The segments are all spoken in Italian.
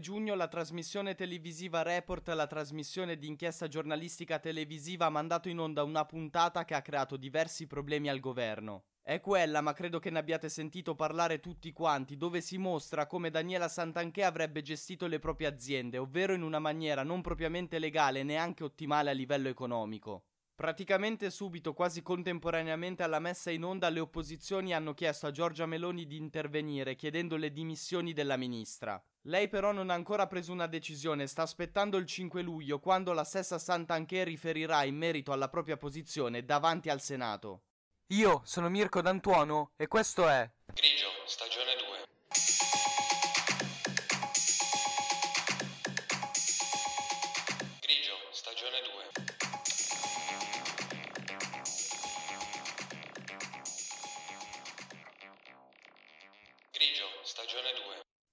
giugno la trasmissione televisiva Report, la trasmissione di inchiesta giornalistica televisiva, ha mandato in onda una puntata che ha creato diversi problemi al governo. È quella, ma credo che ne abbiate sentito parlare tutti quanti, dove si mostra come Daniela Santanché avrebbe gestito le proprie aziende, ovvero in una maniera non propriamente legale e neanche ottimale a livello economico. Praticamente subito, quasi contemporaneamente alla messa in onda, le opposizioni hanno chiesto a Giorgia Meloni di intervenire chiedendo le dimissioni della ministra. Lei però non ha ancora preso una decisione, sta aspettando il 5 luglio, quando la stessa Santanché riferirà in merito alla propria posizione davanti al Senato. Io sono Mirko D'Antuono e questo è Grigio, stagione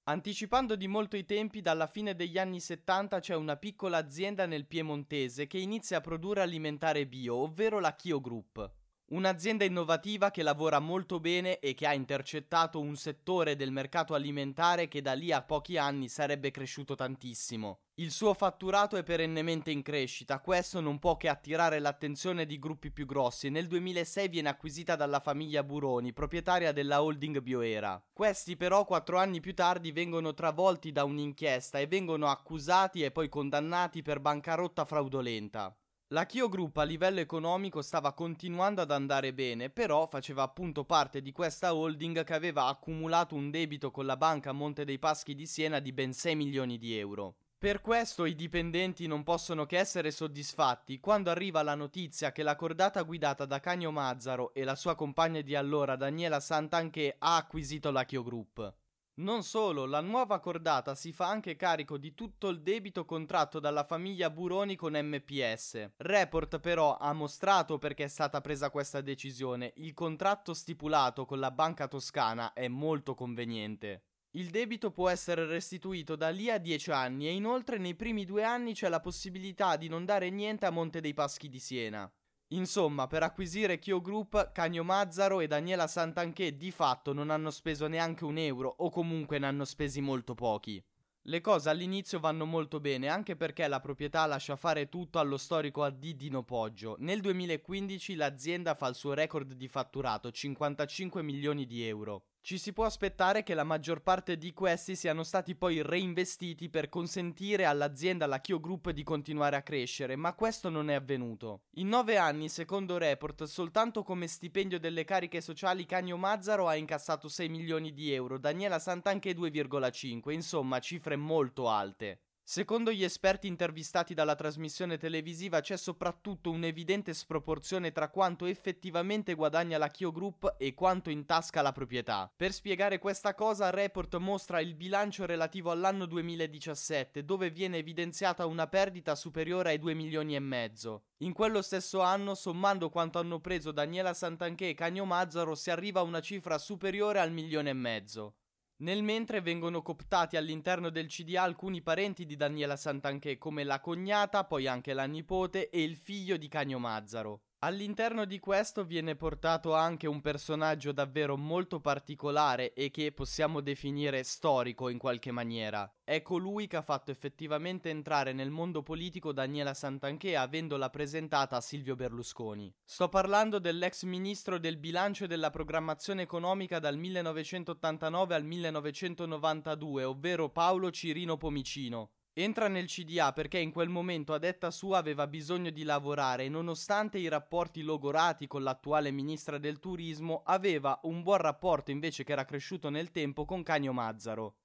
Anticipando di molto i tempi, dalla fine degli anni 70 c'è una piccola azienda nel Piemontese che inizia a produrre alimentare bio, ovvero la Chio Group. Un'azienda innovativa che lavora molto bene e che ha intercettato un settore del mercato alimentare che da lì a pochi anni sarebbe cresciuto tantissimo. Il suo fatturato è perennemente in crescita, questo non può che attirare l'attenzione di gruppi più grossi e nel 2006 viene acquisita dalla famiglia Buroni, proprietaria della holding Bioera. Questi però quattro anni più tardi vengono travolti da un'inchiesta e vengono accusati e poi condannati per bancarotta fraudolenta. La Chio Group a livello economico stava continuando ad andare bene, però faceva appunto parte di questa holding che aveva accumulato un debito con la banca Monte dei Paschi di Siena di ben 6 milioni di euro. Per questo i dipendenti non possono che essere soddisfatti quando arriva la notizia che la cordata guidata da Cagno Mazzaro e la sua compagna di allora Daniela Santanché ha acquisito la Chio Group. Non solo, la nuova cordata si fa anche carico di tutto il debito contratto dalla famiglia Buroni con MPS. Report però ha mostrato perché è stata presa questa decisione. Il contratto stipulato con la banca toscana è molto conveniente. Il debito può essere restituito da lì a 10 anni e inoltre nei primi due anni c'è la possibilità di non dare niente a Monte dei Paschi di Siena. Insomma, per acquisire Chio Group, Cagno Mazzaro e Daniela Santanché di fatto non hanno speso neanche un euro o comunque ne hanno spesi molto pochi. Le cose all'inizio vanno molto bene anche perché la proprietà lascia fare tutto allo storico AD Dino Poggio. Nel 2015 l'azienda fa il suo record di fatturato, 55 milioni di euro. Ci si può aspettare che la maggior parte di questi siano stati poi reinvestiti per consentire all'azienda, la Chio Group, di continuare a crescere, ma questo non è avvenuto. In nove anni, secondo Report, soltanto come stipendio delle cariche sociali Cagno Mazzaro ha incassato 6 milioni di euro, Daniela Santanche 2,5, insomma cifre molto alte. Secondo gli esperti intervistati dalla trasmissione televisiva c'è soprattutto un'evidente sproporzione tra quanto effettivamente guadagna la Chio Group e quanto intasca la proprietà. Per spiegare questa cosa, Report mostra il bilancio relativo all'anno 2017, dove viene evidenziata una perdita superiore ai 2 milioni e mezzo. In quello stesso anno, sommando quanto hanno preso Daniela Santanché e Cagno Mazzaro, si arriva a una cifra superiore al milione e mezzo. Nel mentre vengono cooptati all'interno del CDA alcuni parenti di Daniela Santanché come la cognata, poi anche la nipote e il figlio di Cagno Mazzaro. All'interno di questo viene portato anche un personaggio davvero molto particolare e che possiamo definire storico in qualche maniera. È colui che ha fatto effettivamente entrare nel mondo politico Daniela Santanché avendola presentata a Silvio Berlusconi. Sto parlando dell'ex ministro del bilancio e della programmazione economica dal 1989 al 1992, ovvero Paolo Cirino Pomicino. Entra nel CDA perché in quel momento a detta sua aveva bisogno di lavorare e nonostante i rapporti logorati con l'attuale ministra del turismo aveva un buon rapporto invece che era cresciuto nel tempo con Cagno Mazzaro.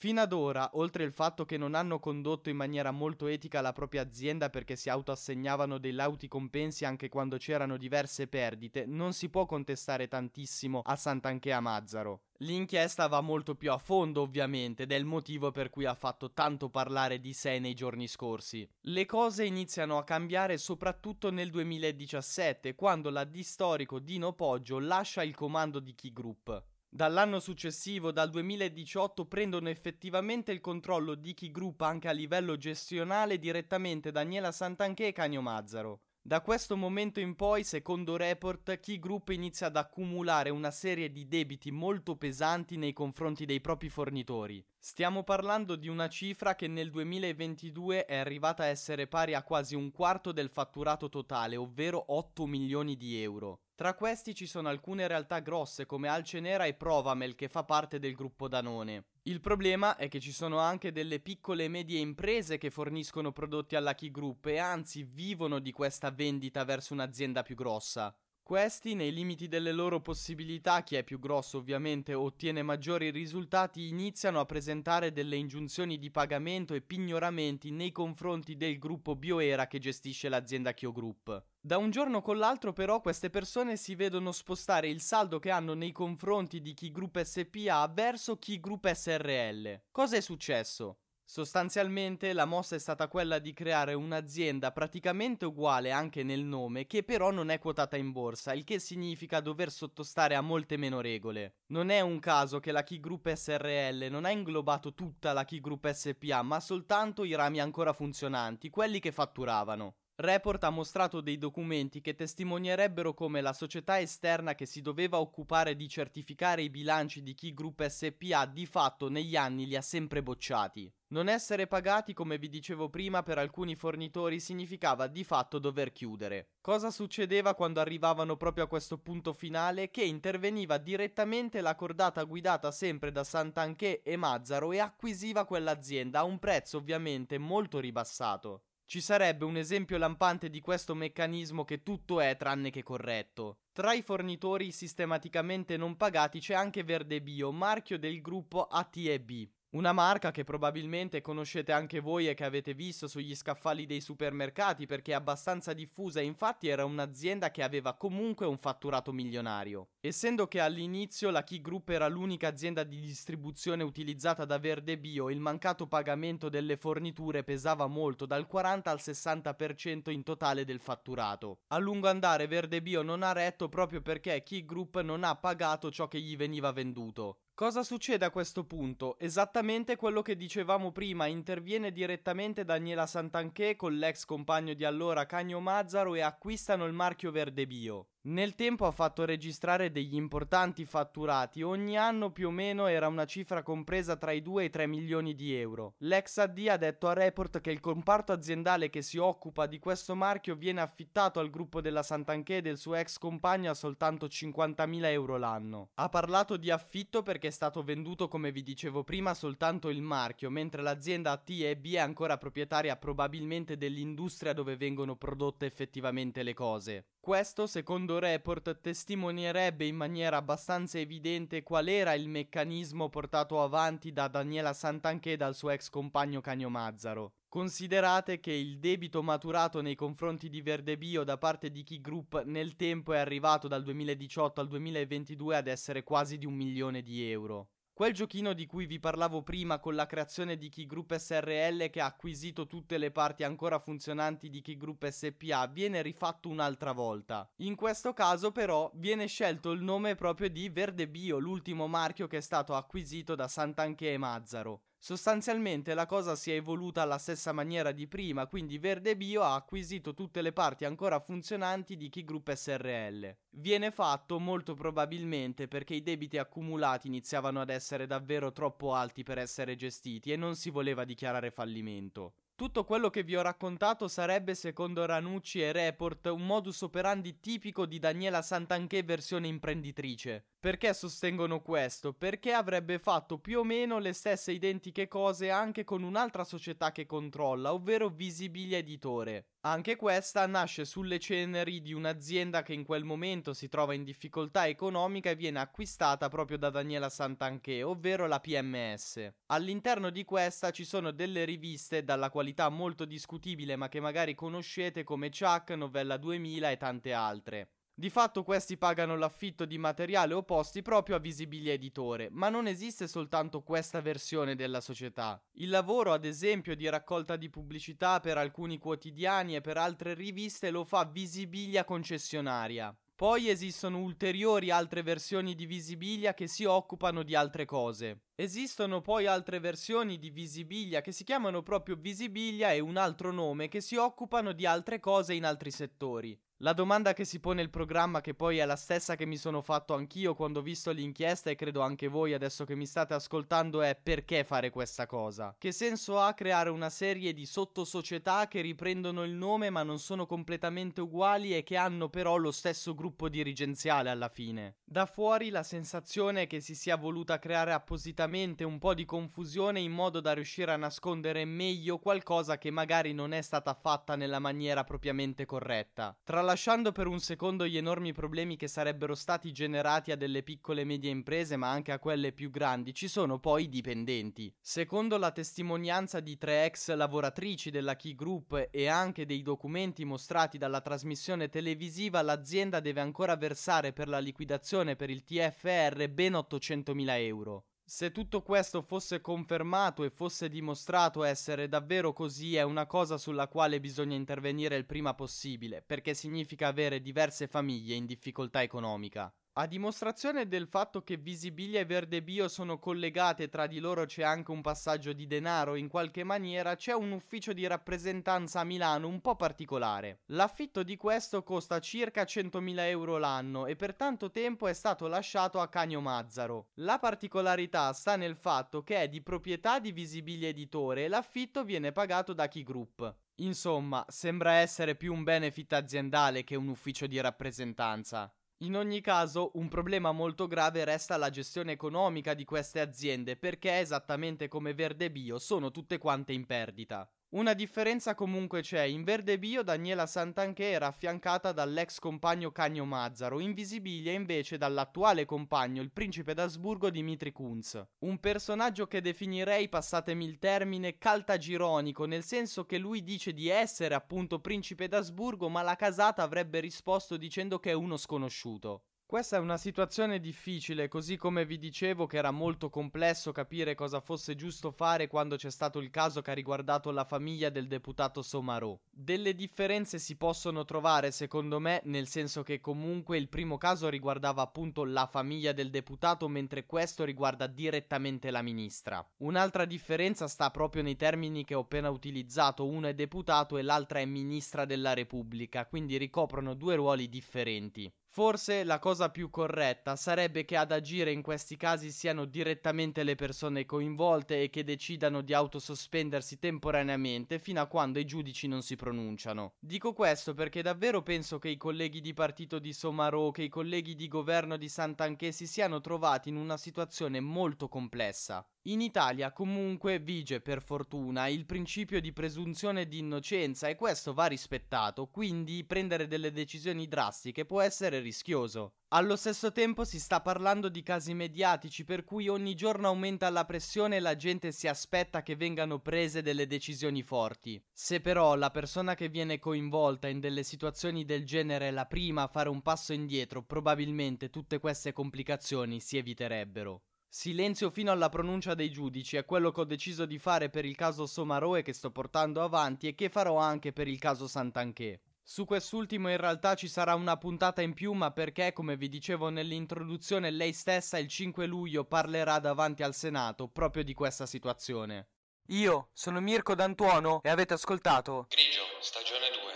Fino ad ora, oltre il fatto che non hanno condotto in maniera molto etica la propria azienda perché si autoassegnavano dei lauti compensi anche quando c'erano diverse perdite, non si può contestare tantissimo a Sant'Anche a Mazzaro. L'inchiesta va molto più a fondo, ovviamente, ed è il motivo per cui ha fatto tanto parlare di sé nei giorni scorsi. Le cose iniziano a cambiare soprattutto nel 2017, quando la di storico Dino Poggio lascia il comando di Key Group. Dall'anno successivo, dal 2018, prendono effettivamente il controllo di Key Group anche a livello gestionale direttamente Daniela Santanché e Cagno Mazzaro. Da questo momento in poi, secondo Report, Key Group inizia ad accumulare una serie di debiti molto pesanti nei confronti dei propri fornitori. Stiamo parlando di una cifra che nel 2022 è arrivata a essere pari a quasi un quarto del fatturato totale, ovvero 8 milioni di euro. Tra questi ci sono alcune realtà grosse come Alcenera e Provamel che fa parte del gruppo Danone. Il problema è che ci sono anche delle piccole e medie imprese che forniscono prodotti alla Key Group e anzi vivono di questa vendita verso un'azienda più grossa. Questi, nei limiti delle loro possibilità, chi è più grosso ovviamente ottiene maggiori risultati, iniziano a presentare delle ingiunzioni di pagamento e pignoramenti nei confronti del gruppo Bioera che gestisce l'azienda Chio Group. Da un giorno con l'altro però queste persone si vedono spostare il saldo che hanno nei confronti di Key Group SPA verso Key Group SRL. Cosa è successo? Sostanzialmente la mossa è stata quella di creare un'azienda praticamente uguale anche nel nome, che però non è quotata in borsa, il che significa dover sottostare a molte meno regole. Non è un caso che la Key Group SRL non ha inglobato tutta la Key Group SPA, ma soltanto i rami ancora funzionanti, quelli che fatturavano. Report ha mostrato dei documenti che testimonierebbero come la società esterna che si doveva occupare di certificare i bilanci di Key Group SPA di fatto negli anni li ha sempre bocciati. Non essere pagati, come vi dicevo prima, per alcuni fornitori significava di fatto dover chiudere. Cosa succedeva quando arrivavano proprio a questo punto finale? Che interveniva direttamente la cordata guidata sempre da Sant'Anché e Mazzaro e acquisiva quell'azienda a un prezzo ovviamente molto ribassato. Ci sarebbe un esempio lampante di questo meccanismo che tutto è tranne che corretto. Tra i fornitori sistematicamente non pagati c'è anche Verde Bio, marchio del gruppo ATB. Una marca che probabilmente conoscete anche voi e che avete visto sugli scaffali dei supermercati perché è abbastanza diffusa infatti era un'azienda che aveva comunque un fatturato milionario. Essendo che all'inizio la Key Group era l'unica azienda di distribuzione utilizzata da Verde Bio, il mancato pagamento delle forniture pesava molto, dal 40 al 60% in totale del fatturato. A lungo andare Verde Bio non ha retto proprio perché Key Group non ha pagato ciò che gli veniva venduto. Cosa succede a questo punto? Esattamente quello che dicevamo prima, interviene direttamente Daniela Santanché con l'ex compagno di allora Cagno Mazzaro e acquistano il marchio Verde Bio. Nel tempo ha fatto registrare degli importanti fatturati, ogni anno più o meno era una cifra compresa tra i 2 e i 3 milioni di euro. L'ex AD ha detto a Report che il comparto aziendale che si occupa di questo marchio viene affittato al gruppo della Santanché e del suo ex compagno a soltanto 50.000 euro l'anno. Ha parlato di affitto perché è stato venduto come vi dicevo prima soltanto il marchio, mentre l'azienda AT e B è ancora proprietaria probabilmente dell'industria dove vengono prodotte effettivamente le cose. Questo, secondo Report, testimonierebbe in maniera abbastanza evidente qual era il meccanismo portato avanti da Daniela Santanché e dal suo ex compagno Cagno Mazzaro. Considerate che il debito maturato nei confronti di Verdebio da parte di Key Group nel tempo è arrivato dal 2018 al 2022 ad essere quasi di un milione di euro. Quel giochino di cui vi parlavo prima con la creazione di Key Group SRL che ha acquisito tutte le parti ancora funzionanti di Key Group SPA viene rifatto un'altra volta. In questo caso però viene scelto il nome proprio di Verde Bio, l'ultimo marchio che è stato acquisito da Sant'Anche e Mazzaro. Sostanzialmente la cosa si è evoluta alla stessa maniera di prima, quindi Verde Bio ha acquisito tutte le parti ancora funzionanti di Key Group SRL. Viene fatto molto probabilmente perché i debiti accumulati iniziavano ad essere davvero troppo alti per essere gestiti e non si voleva dichiarare fallimento. Tutto quello che vi ho raccontato sarebbe, secondo Ranucci e Report, un modus operandi tipico di Daniela Santanché versione imprenditrice. Perché sostengono questo? Perché avrebbe fatto più o meno le stesse identiche cose anche con un'altra società che controlla, ovvero Visibilia Editore. Anche questa nasce sulle ceneri di un'azienda che in quel momento si trova in difficoltà economica e viene acquistata proprio da Daniela Santanché, ovvero la PMS. All'interno di questa ci sono delle riviste dalla qualità molto discutibile ma che magari conoscete come Chuck, Novella 2000 e tante altre. Di fatto questi pagano l'affitto di materiale o posti proprio a Visibilia Editore, ma non esiste soltanto questa versione della società. Il lavoro, ad esempio, di raccolta di pubblicità per alcuni quotidiani e per altre riviste lo fa Visibilia Concessionaria. Poi esistono ulteriori altre versioni di Visibilia che si occupano di altre cose. Esistono poi altre versioni di Visibilia che si chiamano proprio Visibilia e un altro nome che si occupano di altre cose in altri settori. La domanda che si pone il programma, che poi è la stessa che mi sono fatto anch'io quando ho visto l'inchiesta e credo anche voi adesso che mi state ascoltando, è perché fare questa cosa? Che senso ha creare una serie di sottosocietà che riprendono il nome ma non sono completamente uguali e che hanno però lo stesso gruppo dirigenziale alla fine? Da fuori la sensazione è che si sia voluta creare appositamente un po' di confusione in modo da riuscire a nascondere meglio qualcosa che magari non è stata fatta nella maniera propriamente corretta. Tra Tralasciando per un secondo gli enormi problemi che sarebbero stati generati a delle piccole e medie imprese, ma anche a quelle più grandi, ci sono poi i dipendenti. Secondo la testimonianza di tre ex lavoratrici della Key Group e anche dei documenti mostrati dalla trasmissione televisiva, l'azienda deve ancora versare per la liquidazione per il TFR ben 800.000 euro. Se tutto questo fosse confermato e fosse dimostrato essere davvero così, è una cosa sulla quale bisogna intervenire il prima possibile, perché significa avere diverse famiglie in difficoltà economica. A dimostrazione del fatto che Visibilia e Verde Bio sono collegate tra di loro c'è anche un passaggio di denaro, in qualche maniera c'è un ufficio di rappresentanza a Milano un po' particolare. L'affitto di questo costa circa 100.000 euro l'anno e per tanto tempo è stato lasciato a Cagno Mazzaro. La particolarità sta nel fatto che è di proprietà di Visibilia Editore e l'affitto viene pagato da Key Group. Insomma, sembra essere più un benefit aziendale che un ufficio di rappresentanza. In ogni caso, un problema molto grave resta la gestione economica di queste aziende perché, esattamente come Verde Bio, sono tutte quante in perdita. Una differenza comunque c'è, in Verde Bio Daniela Santanché era affiancata dall'ex compagno Cagno Mazzaro, in Visibilia invece dall'attuale compagno, il principe d'Asburgo Dimitri Kunz. Un personaggio che definirei, passatemi il termine, caltagironico, nel senso che lui dice di essere appunto principe d'Asburgo, ma la casata avrebbe risposto dicendo che è uno sconosciuto. Questa è una situazione difficile, così come vi dicevo che era molto complesso capire cosa fosse giusto fare quando c'è stato il caso che ha riguardato la famiglia del deputato Somarò. Delle differenze si possono trovare secondo me, nel senso che comunque il primo caso riguardava appunto la famiglia del deputato mentre questo riguarda direttamente la ministra. Un'altra differenza sta proprio nei termini che ho appena utilizzato, uno è deputato e l'altra è ministra della Repubblica, quindi ricoprono due ruoli differenti. Forse la cosa più corretta sarebbe che ad agire in questi casi siano direttamente le persone coinvolte e che decidano di autosospendersi temporaneamente fino a quando i giudici non si pronunciano. Dico questo perché davvero penso che i colleghi di partito di Somaro, che i colleghi di governo di Sant'Anché si siano trovati in una situazione molto complessa. In Italia comunque vige per fortuna il principio di presunzione di innocenza e questo va rispettato, quindi prendere delle decisioni drastiche può essere rischioso. Allo stesso tempo si sta parlando di casi mediatici per cui ogni giorno aumenta la pressione e la gente si aspetta che vengano prese delle decisioni forti. Se però la persona che viene coinvolta in delle situazioni del genere è la prima a fare un passo indietro, probabilmente tutte queste complicazioni si eviterebbero. Silenzio fino alla pronuncia dei giudici è quello che ho deciso di fare per il caso Somaroe che sto portando avanti e che farò anche per il caso Sant'Anché. Su quest'ultimo in realtà ci sarà una puntata in più, ma perché, come vi dicevo nell'introduzione, lei stessa il 5 luglio parlerà davanti al Senato proprio di questa situazione. Io sono Mirko D'Antuono e avete ascoltato Grigio, stagione 2. Grigio, stagione 2.